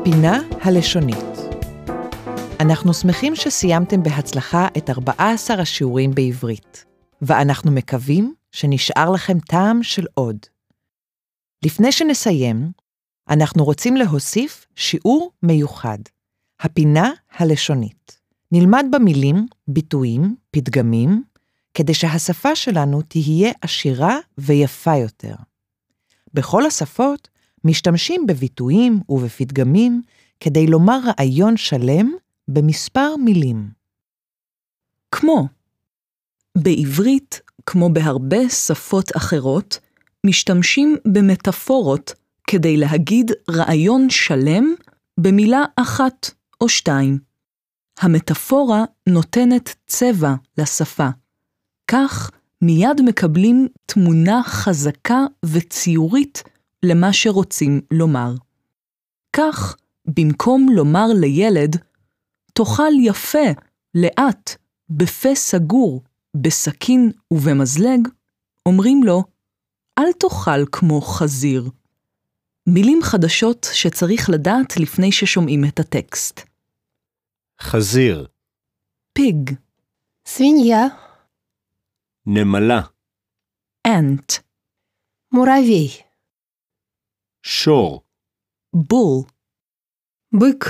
הפינה הלשונית. אנחנו שמחים שסיימתם בהצלחה את 14 השיעורים בעברית, ואנחנו מקווים שנשאר לכם טעם של עוד. לפני שנסיים, אנחנו רוצים להוסיף שיעור מיוחד, הפינה הלשונית. נלמד במילים, ביטויים, פתגמים, כדי שהשפה שלנו תהיה עשירה ויפה יותר. בכל השפות משתמשים בביטויים ובפתגמים כדי לומר רעיון שלם במספר מילים. כמו בעברית, כמו בהרבה שפות אחרות, משתמשים במטאפורות כדי להגיד רעיון שלם במילה אחת או שתיים. המטאפורה נותנת צבע לשפה. כך מיד מקבלים תמונה חזקה וציורית למה שרוצים לומר. כך, במקום לומר לילד, תאכל יפה, לאט, בפה סגור, בסכין ובמזלג, אומרים לו, אל תאכל כמו חזיר. מילים חדשות שצריך לדעת לפני ששומעים את הטקסט. חזיר. פיג. סוויניה. נמלה. אנט. מורבי. שור. בול. בק.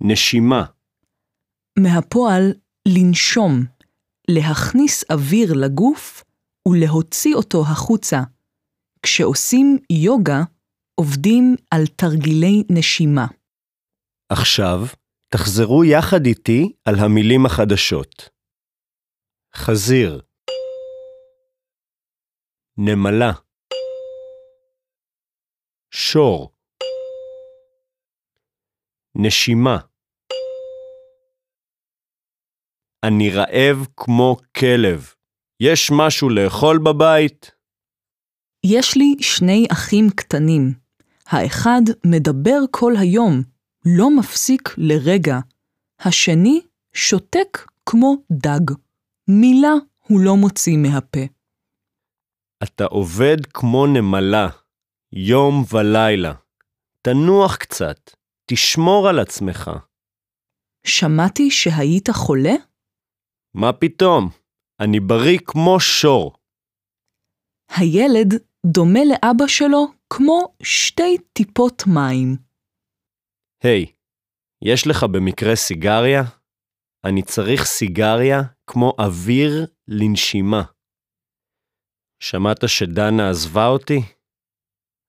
נשימה. מהפועל לנשום, להכניס אוויר לגוף ולהוציא אותו החוצה. כשעושים יוגה, עובדים על תרגילי נשימה. עכשיו, תחזרו יחד איתי על המילים החדשות. חזיר נמלה שור, נשימה. אני רעב כמו כלב. יש משהו לאכול בבית? יש לי שני אחים קטנים. האחד מדבר כל היום, לא מפסיק לרגע. השני שותק כמו דג. מילה הוא לא מוציא מהפה. אתה עובד כמו נמלה, יום ולילה. תנוח קצת, תשמור על עצמך. שמעתי שהיית חולה? מה פתאום? אני בריא כמו שור. הילד דומה לאבא שלו כמו שתי טיפות מים. היי, יש לך במקרה סיגריה? אני צריך סיגריה כמו אוויר לנשימה. שמעת שדנה עזבה אותי?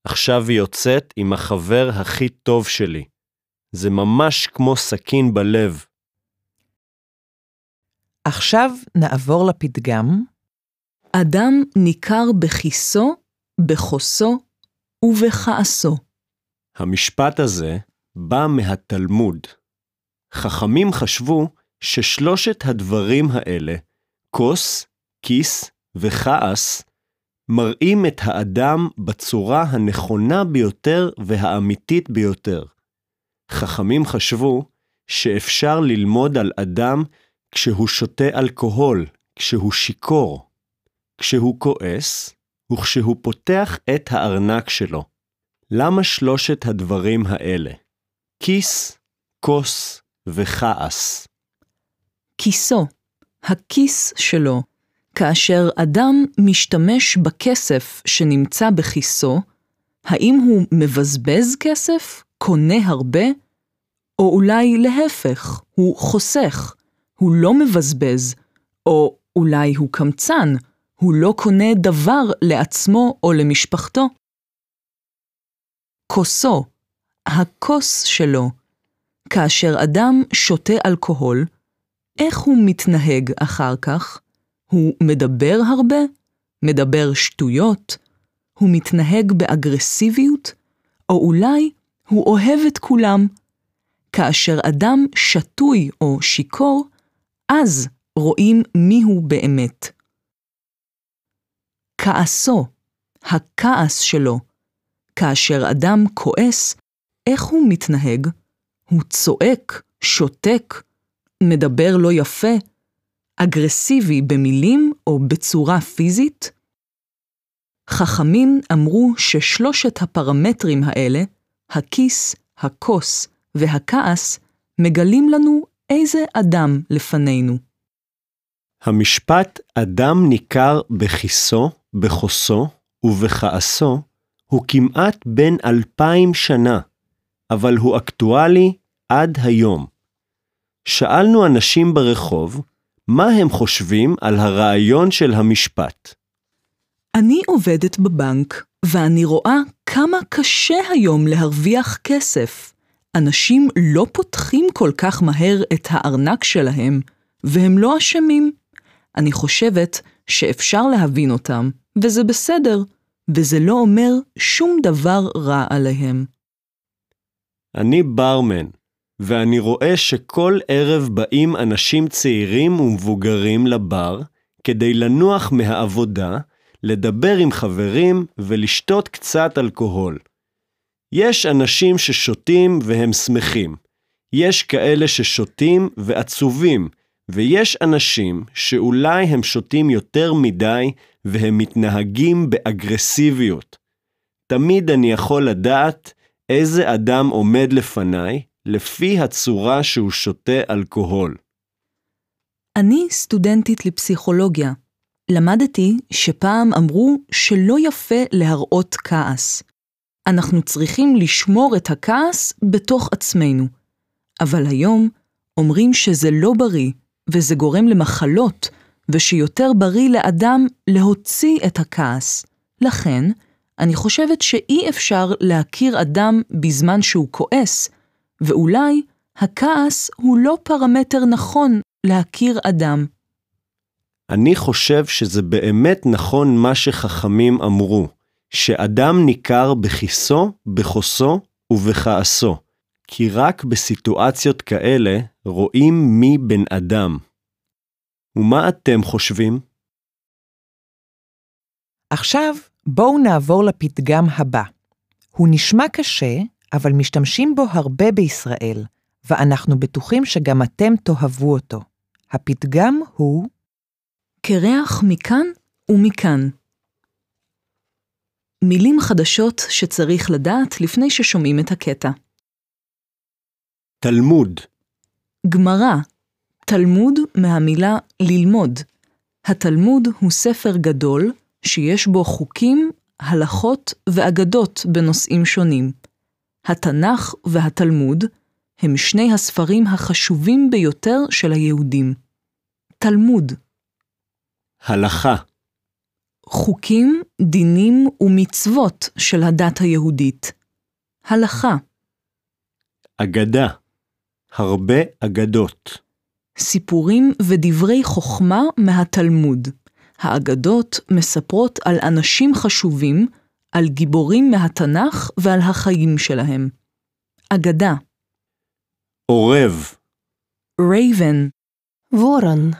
עכשיו היא יוצאת עם החבר הכי טוב שלי. זה ממש כמו סכין בלב. עכשיו נעבור לפתגם, אדם ניכר בכיסו, בכוסו ובכעסו. המשפט הזה בא מהתלמוד. חכמים חשבו ששלושת הדברים האלה, כוס, כיס וכעס, מראים את האדם בצורה הנכונה ביותר והאמיתית ביותר. חכמים חשבו שאפשר ללמוד על אדם כשהוא שותה אלכוהול, כשהוא שיכור, כשהוא כועס וכשהוא פותח את הארנק שלו. למה שלושת הדברים האלה? כיס, כוס וכעס. כיסו, הכיס שלו. כאשר אדם משתמש בכסף שנמצא בכיסו, האם הוא מבזבז כסף, קונה הרבה, או אולי להפך, הוא חוסך, הוא לא מבזבז, או אולי הוא קמצן, הוא לא קונה דבר לעצמו או למשפחתו. כוסו, הכוס שלו. כאשר אדם שותה אלכוהול, איך הוא מתנהג אחר כך? הוא מדבר הרבה? מדבר שטויות? הוא מתנהג באגרסיביות? או אולי הוא אוהב את כולם? כאשר אדם שתוי או שיכור, אז רואים מיהו באמת. כעסו, הכעס שלו. כאשר אדם כועס, איך הוא מתנהג? הוא צועק, שותק, מדבר לא יפה, אגרסיבי במילים או בצורה פיזית? חכמים אמרו ששלושת הפרמטרים האלה, הכיס, הכוס והכעס מגלים לנו איזה אדם לפנינו. המשפט אדם ניכר בכיסו, בכוסו ובכעסו הוא כמעט בן אלפיים שנה, אבל הוא אקטואלי עד היום. שאלנו אנשים ברחוב מה הם חושבים על הרעיון של המשפט. אני עובדת בבנק, ואני רואה כמה קשה היום להרוויח כסף. אנשים לא פותחים כל כך מהר את הארנק שלהם, והם לא אשמים. אני חושבת שאפשר להבין אותם, וזה בסדר, וזה לא אומר שום דבר רע עליהם. אני ברמן, ואני רואה שכל ערב באים אנשים צעירים ומבוגרים לבר כדי לנוח מהעבודה, לדבר עם חברים ולשתות קצת אלכוהול. יש אנשים ששותים והם שמחים. יש כאלה ששותים ועצובים, ויש אנשים שאולי הם שותים יותר מדי והם מתנהגים באגרסיביות. תמיד אני יכול לדעת איזה אדם עומד לפניי לפי הצורה שהוא שותה אלכוהול. אני סטודנטית לפסיכולוגיה. למדתי שפעם אמרו שלא יפה להראות כעס. אנחנו צריכים לשמור את הכעס בתוך עצמנו. אבל היום אומרים שזה לא בריא, וזה גורם למחלות, ושיותר בריא לאדם להוציא את הכעס. לכן, אני חושבת שאי אפשר להכיר אדם בזמן שהוא כועס, ואולי הכעס הוא לא פרמטר נכון להכיר אדם. אני חושב שזה באמת נכון מה שחכמים אמרו, שאדם ניכר בכיסו, בכוסו ובכעסו, כי רק בסיטואציות כאלה רואים מי בן אדם. ומה אתם חושבים? עכשיו בואו נעבור לפתגם הבא. הוא נשמע קשה, אבל משתמשים בו הרבה בישראל, ואנחנו בטוחים שגם אתם תאהבו אותו. הפתגם הוא קרח מכאן ומכאן. מילים חדשות שצריך לדעת לפני ששומעים את הקטע. תלמוד, גמרא, תלמוד מהמילה ללמוד. התלמוד הוא ספר גדול שיש בו חוקים, הלכות ואגדות בנושאים שונים. התנ"ך והתלמוד הם שני הספרים החשובים ביותר של היהודים. תלמוד, הלכה, חוקים, דינים ומצוות של הדת היהודית. הלכה, אגדה, הרבה אגדות, סיפורים ודברי חוכמה מהתלמוד. האגדות מספרות על אנשים חשובים, על גיבורים מהתנ"ך ועל החיים שלהם. אגדה עורב רייבן וורן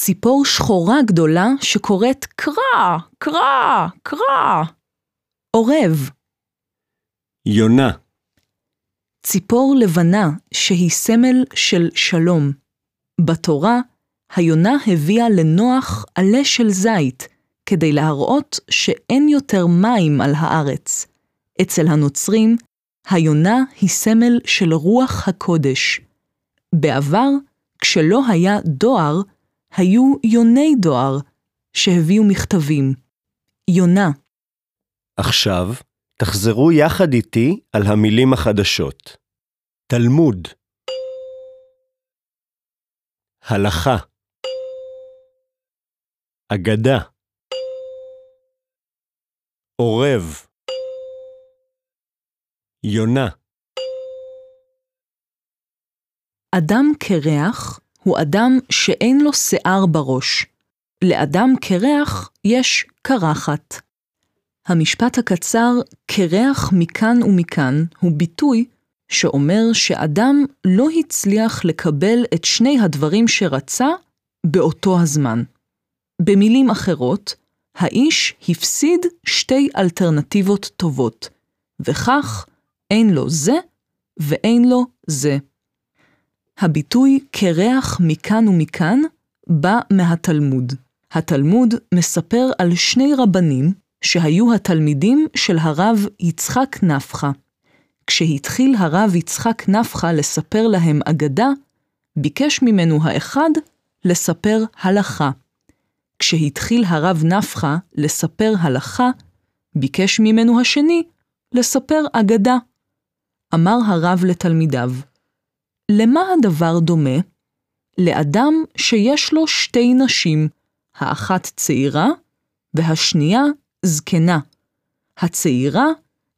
ציפור שחורה גדולה שקוראת קרא, קרא, קרא. עורב יונה ציפור לבנה שהיא סמל של שלום. בתורה, היונה הביאה לנוח עלה של זית, כדי להראות שאין יותר מים על הארץ. אצל הנוצרים, היונה היא סמל של רוח הקודש. בעבר, כשלא היה דואר, היו יוני דואר, שהביאו מכתבים. יונה, עכשיו תחזרו יחד איתי על המילים החדשות. תלמוד, הלכה, אגדה, עורב, יונה, אדם קרח הוא אדם שאין לו שיער בראש. לאדם קרח יש קרחת. המשפט הקצר קרח מכאן ומכאן הוא ביטוי שאומר שאדם לא הצליח לקבל את שני הדברים שרצה באותו הזמן. במילים אחרות, האיש הפסיד שתי אלטרנטיבות טובות, וכך אין לו זה ואין לו זה. הביטוי קרח מכאן ומכאן בא מהתלמוד. התלמוד מספר על שני רבנים שהיו התלמידים של הרב יצחק נפחא. כשהתחיל הרב יצחק נפחא לספר להם אגדה, ביקש ממנו האחד לספר הלכה. כשהתחיל הרב נפחא לספר הלכה, ביקש ממנו השני לספר אגדה. אמר הרב לתלמידיו, למה הדבר דומה? לאדם שיש לו שתי נשים, האחת צעירה והשנייה זקנה. הצעירה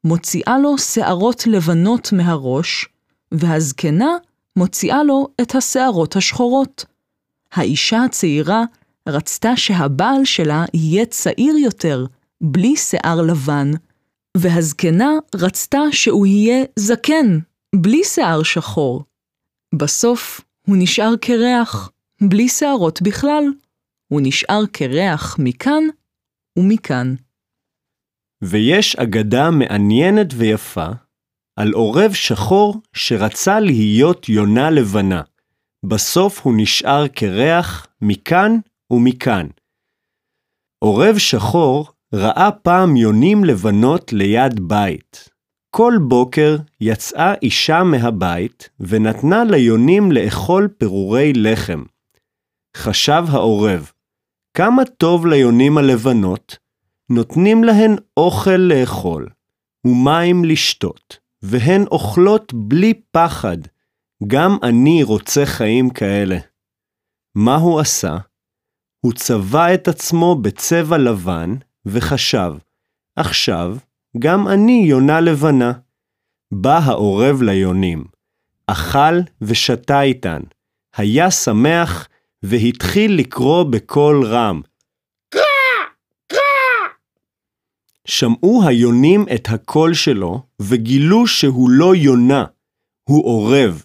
מוציאה לו שערות לבנות מהראש, והזקנה מוציאה לו את השערות השחורות. האישה הצעירה רצתה שהבעל שלה יהיה צעיר יותר, בלי שיער לבן, והזקנה רצתה שהוא יהיה זקן, בלי שיער שחור. בסוף הוא נשאר קרח, בלי שערות בכלל. הוא נשאר קרח מכאן ומכאן. ויש אגדה מעניינת ויפה על עורב שחור שרצה להיות יונה לבנה. בסוף הוא נשאר קרח מכאן ומכאן. עורב שחור ראה פעם יונים לבנות ליד בית. כל בוקר יצאה אישה מהבית ונתנה ליונים לאכול פירורי לחם. חשב העורב, כמה טוב ליונים הלבנות, נותנים להן אוכל לאכול ומים לשתות, והן אוכלות בלי פחד. גם אני רוצה חיים כאלה. מה הוא עשה? הוא צבע את עצמו בצבע לבן, וחשב, עכשיו גם אני יונה לבנה. בא העורב ליונים, אכל ושתה איתן, היה שמח והתחיל לקרוא בקול רם. שמעו היונים את הקול שלו וגילו שהוא לא יונה, הוא עורב.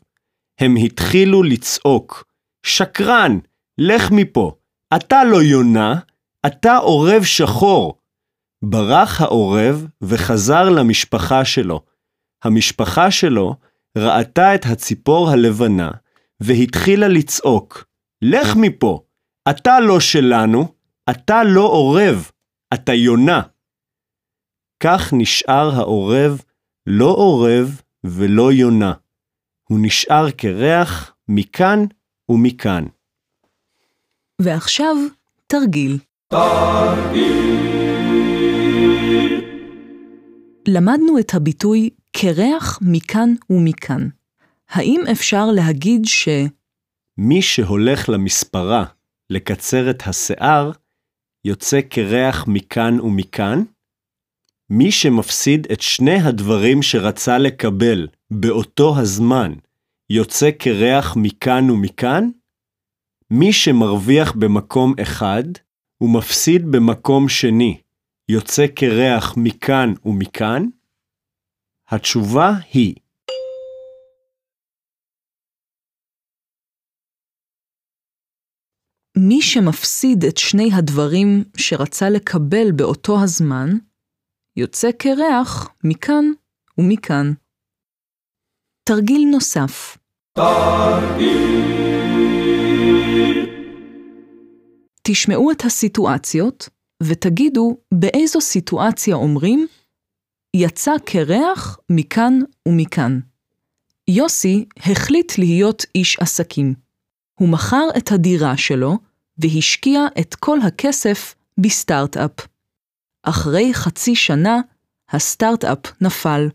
הם התחילו לצעוק, שקרן, לך מפה, אתה לא יונה, אתה עורב שחור. ברח העורב וחזר למשפחה שלו. המשפחה שלו ראתה את הציפור הלבנה והתחילה לצעוק, לך מפה, אתה לא שלנו, אתה לא עורב, אתה יונה. כך נשאר העורב לא עורב ולא יונה. הוא נשאר קרח מכאן ומכאן. ועכשיו, תרגיל. למדנו את הביטוי קרח מכאן ומכאן. האם אפשר להגיד ש... מי שהולך למספרה לקצר את השיער, יוצא קרח מכאן ומכאן? מי שמפסיד את שני הדברים שרצה לקבל באותו הזמן, יוצא קרח מכאן ומכאן? מי שמרוויח במקום אחד ומפסיד במקום שני, יוצא קרח מכאן ומכאן? התשובה היא מי שמפסיד את שני הדברים שרצה לקבל באותו הזמן, יוצא קרח מכאן ומכאן. תרגיל נוסף. תשמעו את הסיטואציות ותגידו באיזו סיטואציה אומרים יצא קרח מכאן ומכאן. יוסי החליט להיות איש עסקים. הוא מכר את הדירה שלו והשקיע את כל הכסף בסטארט-אפ. אחרי חצי שנה, הסטארט-אפ נפל.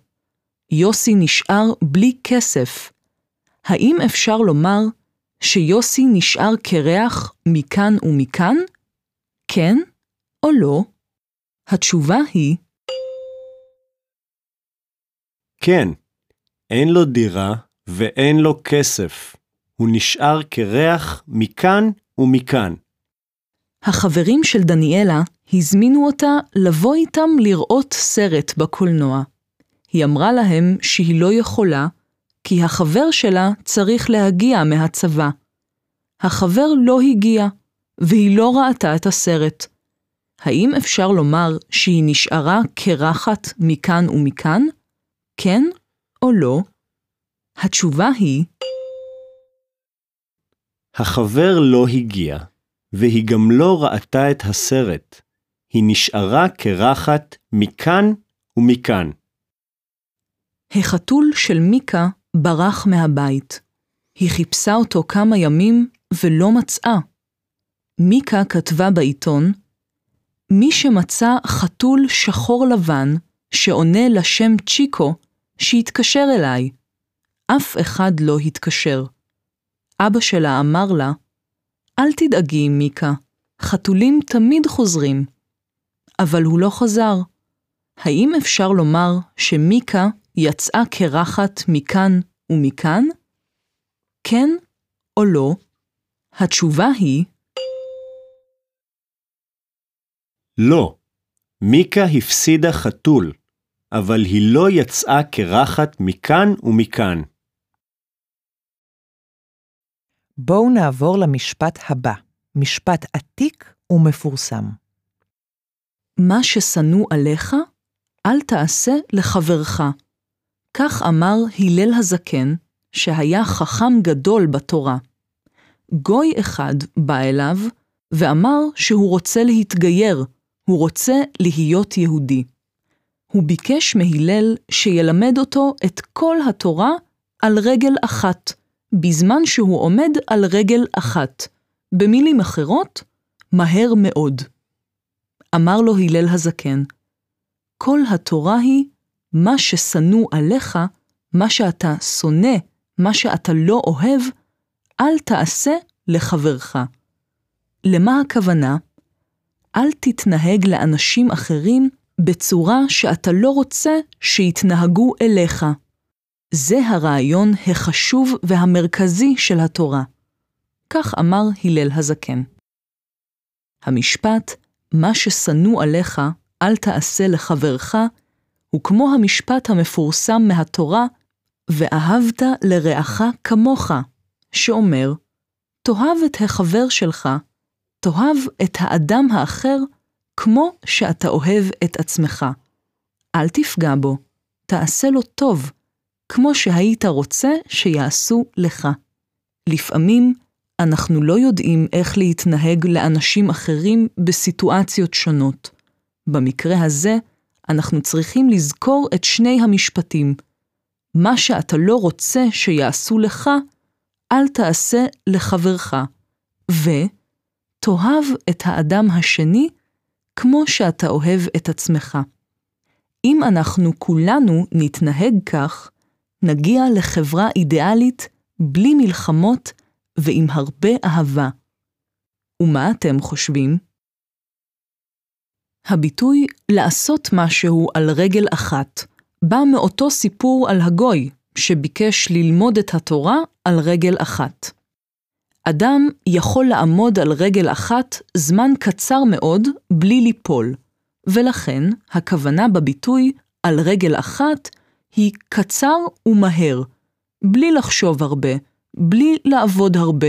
יוסי נשאר בלי כסף. האם אפשר לומר שיוסי נשאר קרח מכאן ומכאן? כן או לא? התשובה היא כן, אין לו דירה ואין לו כסף. הוא נשאר קרח מכאן ומכאן. החברים של דניאלה הזמינו אותה לבוא איתם לראות סרט בקולנוע. היא אמרה להם שהיא לא יכולה, כי החבר שלה צריך להגיע מהצבא. החבר לא הגיע, והיא לא ראתה את הסרט. האם אפשר לומר שהיא נשארה קרחת מכאן ומכאן? כן או לא? התשובה היא החבר לא הגיע, והיא גם לא ראתה את הסרט. היא נשארה קרחת מכאן ומכאן. החתול של מיקה ברח מהבית. היא חיפשה אותו כמה ימים ולא מצאה. מיקה כתבה בעיתון, מי שמצא חתול שחור לבן שעונה לשם צ'יקו, שיתקשר אליי. אף אחד לא התקשר. אבא שלה אמר לה, אל תדאגי, מיקה, חתולים תמיד חוזרים. אבל הוא לא חזר. האם אפשר לומר שמיקה יצאה קרחת מכאן ומכאן? כן או לא? התשובה היא לא, מיקה הפסידה חתול, אבל היא לא יצאה קרחת מכאן ומכאן. בואו נעבור למשפט הבא, משפט עתיק ומפורסם. מה ששנוא עליך, אל תעשה לחברך. כך אמר הלל הזקן, שהיה חכם גדול בתורה. גוי אחד בא אליו ואמר שהוא רוצה להתגייר, הוא רוצה להיות יהודי. הוא ביקש מהלל שילמד אותו את כל התורה על רגל אחת, בזמן שהוא עומד על רגל אחת. במילים אחרות, מהר מאוד. אמר לו הלל הזקן, כל התורה היא מה ששנוא עליך, מה שאתה שונא, מה שאתה לא אוהב, אל תעשה לחברך. למה הכוונה? אל תתנהג לאנשים אחרים בצורה שאתה לא רוצה שיתנהגו אליך. זה הרעיון החשוב והמרכזי של התורה. כך אמר הלל הזקן. המשפט, מה ששנוא עליך, אל תעשה לחברך, הוא כמו המשפט המפורסם מהתורה, ואהבת לרעך כמוך, שאומר, תאהב את החבר שלך, תאהב את האדם האחר כמו שאתה אוהב את עצמך. אל תפגע בו, תעשה לו טוב, כמו שהיית רוצה שיעשו לך. לפעמים אנחנו לא יודעים איך להתנהג לאנשים אחרים בסיטואציות שונות. במקרה הזה, אנחנו צריכים לזכור את שני המשפטים. מה שאתה לא רוצה שיעשו לך, אל תעשה לחברך, ותאהב את האדם השני כמו שאתה אוהב את עצמך. אם אנחנו כולנו נתנהג כך, נגיע לחברה אידיאלית בלי מלחמות ועם הרבה אהבה. ומה אתם חושבים? הביטוי לעשות משהו על רגל אחת בא מאותו סיפור על הגוי שביקש ללמוד את התורה על רגל אחת. אדם יכול לעמוד על רגל אחת זמן קצר מאוד בלי ליפול, ולכן הכוונה בביטוי על רגל אחת היא קצר ומהר, בלי לחשוב הרבה, בלי לעבוד הרבה,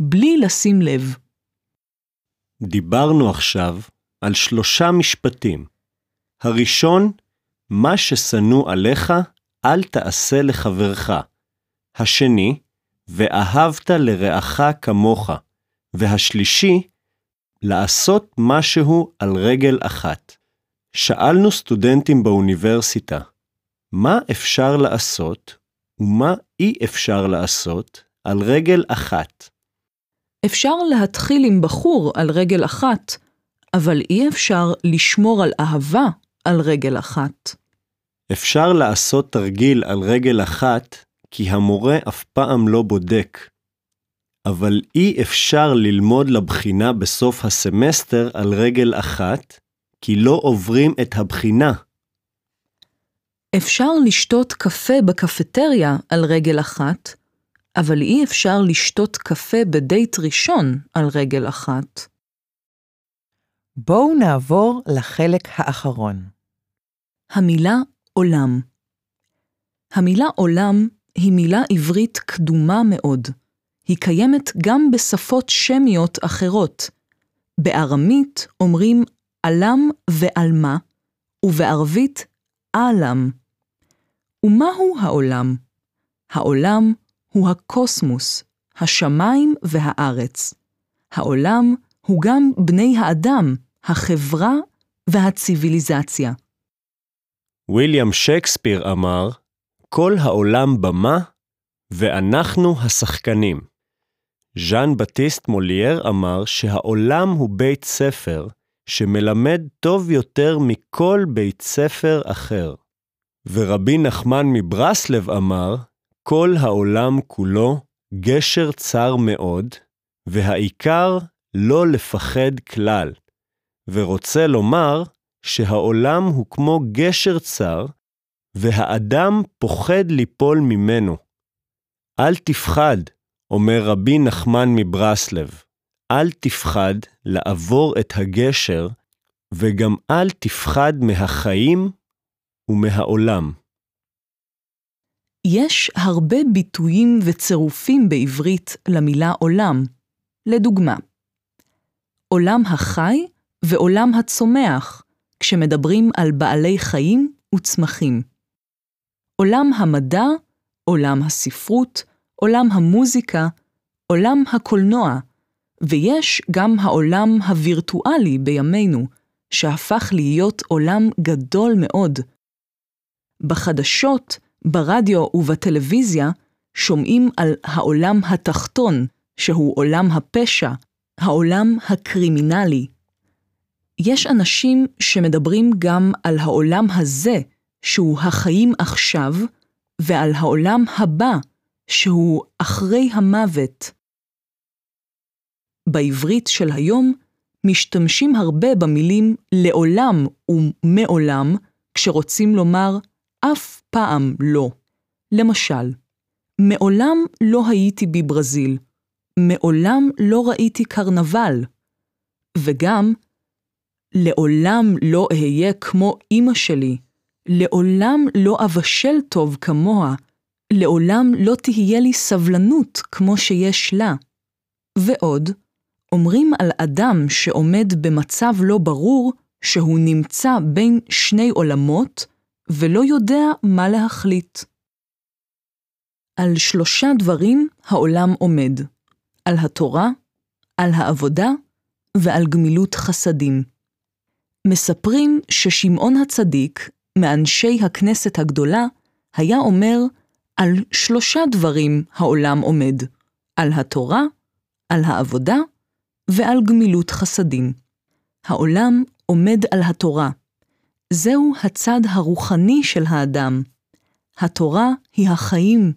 בלי לשים לב. דיברנו עכשיו על שלושה משפטים. הראשון, מה ששנוא עליך, אל תעשה לחברך. השני, ואהבת לרעך כמוך. והשלישי, לעשות משהו על רגל אחת. שאלנו סטודנטים באוניברסיטה, מה אפשר לעשות ומה אי אפשר לעשות על רגל אחת? אפשר להתחיל עם בחור על רגל אחת, אבל אי אפשר לשמור על אהבה על רגל אחת. אפשר לעשות תרגיל על רגל אחת, כי המורה אף פעם לא בודק. אבל אי אפשר ללמוד לבחינה בסוף הסמסטר על רגל אחת, כי לא עוברים את הבחינה. אפשר לשתות קפה בקפטריה על רגל אחת, אבל אי אפשר לשתות קפה בדייט ראשון על רגל אחת. בואו נעבור לחלק האחרון. המילה עולם. המילה עולם היא מילה עברית קדומה מאוד. היא קיימת גם בשפות שמיות אחרות. בארמית אומרים עלם ועלמה, ובערבית עלם. ומהו העולם? העולם הוא הקוסמוס, השמיים והארץ. העולם הוא גם בני האדם, החברה והציוויליזציה. ויליאם שייקספיר אמר, כל העולם במה, ואנחנו השחקנים. ז'אן בטיסט מולייר אמר שהעולם הוא בית ספר שמלמד טוב יותר מכל בית ספר אחר. ורבי נחמן מברסלב אמר, כל העולם כולו גשר צר מאוד, והעיקר לא לפחד כלל, ורוצה לומר שהעולם הוא כמו גשר צר, והאדם פוחד ליפול ממנו. אל תפחד, אומר רבי נחמן מברסלב, אל תפחד לעבור את הגשר, וגם אל תפחד מהחיים ומהעולם. יש הרבה ביטויים וצירופים בעברית למילה עולם. לדוגמה, עולם החי ועולם הצומח, כשמדברים על בעלי חיים וצמחים. עולם המדע, עולם הספרות, עולם המוזיקה, עולם הקולנוע, ויש גם העולם הווירטואלי בימינו, שהפך להיות עולם גדול מאוד. בחדשות, ברדיו ובטלוויזיה שומעים על העולם התחתון, שהוא עולם הפשע, העולם הקרימינלי. יש אנשים שמדברים גם על העולם הזה, שהוא החיים עכשיו, ועל העולם הבא, שהוא אחרי המוות. בעברית של היום משתמשים הרבה במילים לעולם ומעולם כשרוצים לומר אף פעם לא. למשל, מעולם לא הייתי בברזיל, מעולם לא ראיתי קרנבל, וגם לעולם לא אהיה כמו אמא שלי, לעולם לא אבשל טוב כמוה, לעולם לא תהיה לי סבלנות כמו שיש לה. ועוד, אומרים על אדם שעומד במצב לא ברור, שהוא נמצא בין שני עולמות, ולא יודע מה להחליט. על שלושה דברים העולם עומד, על התורה, על העבודה ועל גמילות חסדים. מספרים ששמעון הצדיק, מאנשי הכנסת הגדולה, היה אומר על שלושה דברים העולם עומד, על התורה, על העבודה ועל גמילות חסדים. העולם עומד על התורה. זהו הצד הרוחני של האדם. התורה היא החיים,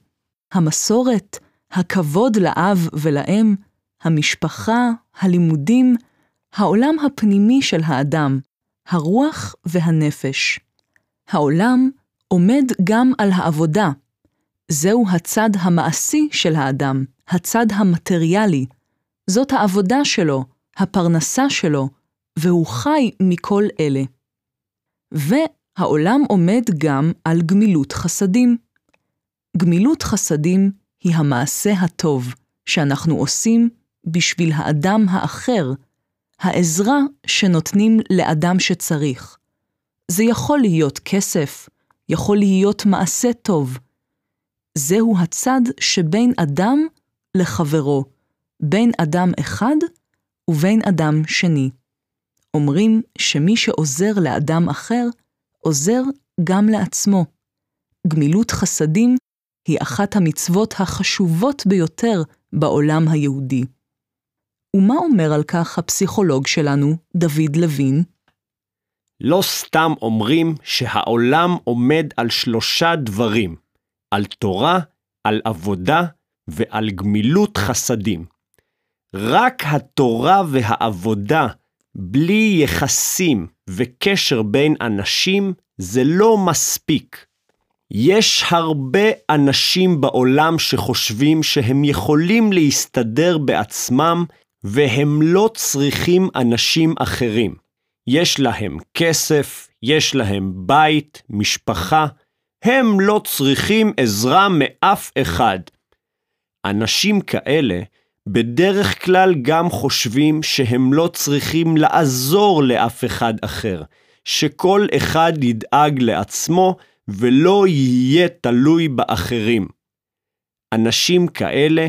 המסורת, הכבוד לאב ולאם, המשפחה, הלימודים, העולם הפנימי של האדם, הרוח והנפש. העולם עומד גם על העבודה. זהו הצד המעשי של האדם, הצד המטריאלי. זאת העבודה שלו, הפרנסה שלו, והוא חי מכל אלה. והעולם עומד גם על גמילות חסדים. גמילות חסדים היא המעשה הטוב שאנחנו עושים בשביל האדם האחר, העזרה שנותנים לאדם שצריך. זה יכול להיות כסף, יכול להיות מעשה טוב. זהו הצד שבין אדם לחברו, בין אדם אחד ובין אדם שני. אומרים שמי שעוזר לאדם אחר, עוזר גם לעצמו. גמילות חסדים היא אחת המצוות החשובות ביותר בעולם היהודי. ומה אומר על כך הפסיכולוג שלנו, דוד לוין? לא סתם אומרים שהעולם עומד על שלושה דברים, על תורה, על עבודה ועל גמילות חסדים. רק התורה והעבודה, בלי יחסים וקשר בין אנשים, זה לא מספיק. יש הרבה אנשים בעולם שחושבים שהם יכולים להסתדר בעצמם והם לא צריכים אנשים אחרים. יש להם כסף, יש להם בית, משפחה, הם לא צריכים עזרה מאף אחד. אנשים כאלה בדרך כלל גם חושבים שהם לא צריכים לעזור לאף אחד אחר, שכל אחד ידאג לעצמו ולא יהיה תלוי באחרים. אנשים כאלה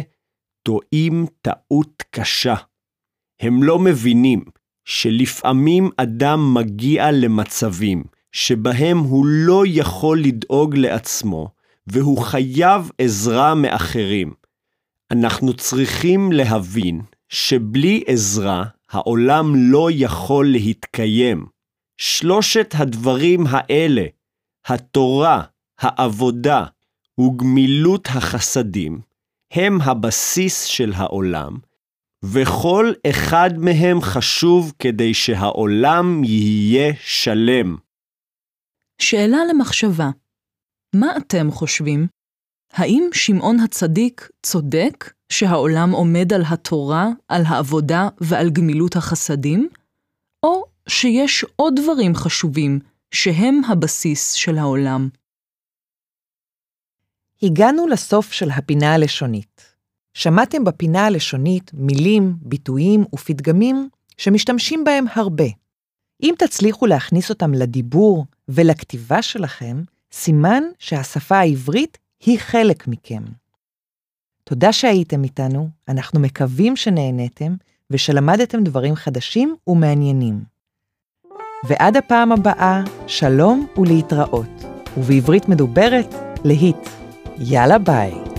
טועים טעות קשה. הם לא מבינים שלפעמים אדם מגיע למצבים שבהם הוא לא יכול לדאוג לעצמו, והוא חייב עזרה מאחרים. אנחנו צריכים להבין שבלי עזרה העולם לא יכול להתקיים. שלושת הדברים האלה, התורה, העבודה וגמילות החסדים, הם הבסיס של העולם, וכל אחד מהם חשוב כדי שהעולם יהיה שלם. שאלה למחשבה, מה אתם חושבים? האם שמעון הצדיק צודק שהעולם עומד על התורה, על העבודה ועל גמילות החסדים? או שיש עוד דברים חשובים שהם הבסיס של העולם? הגענו לסוף של הפינה הלשונית. שמעתם בפינה הלשונית מילים, ביטויים ופתגמים שמשתמשים בהם הרבה. אם תצליחו להכניס אותם לדיבור ולכתיבה שלכם, סימן שהשפה העברית היא חלק מכם. תודה שהייתם איתנו, אנחנו מקווים שנהניתם ושלמדתם דברים חדשים ומעניינים. ועד הפעם הבאה, שלום ולהתראות, ובעברית מדוברת, להיט. יאללה ביי.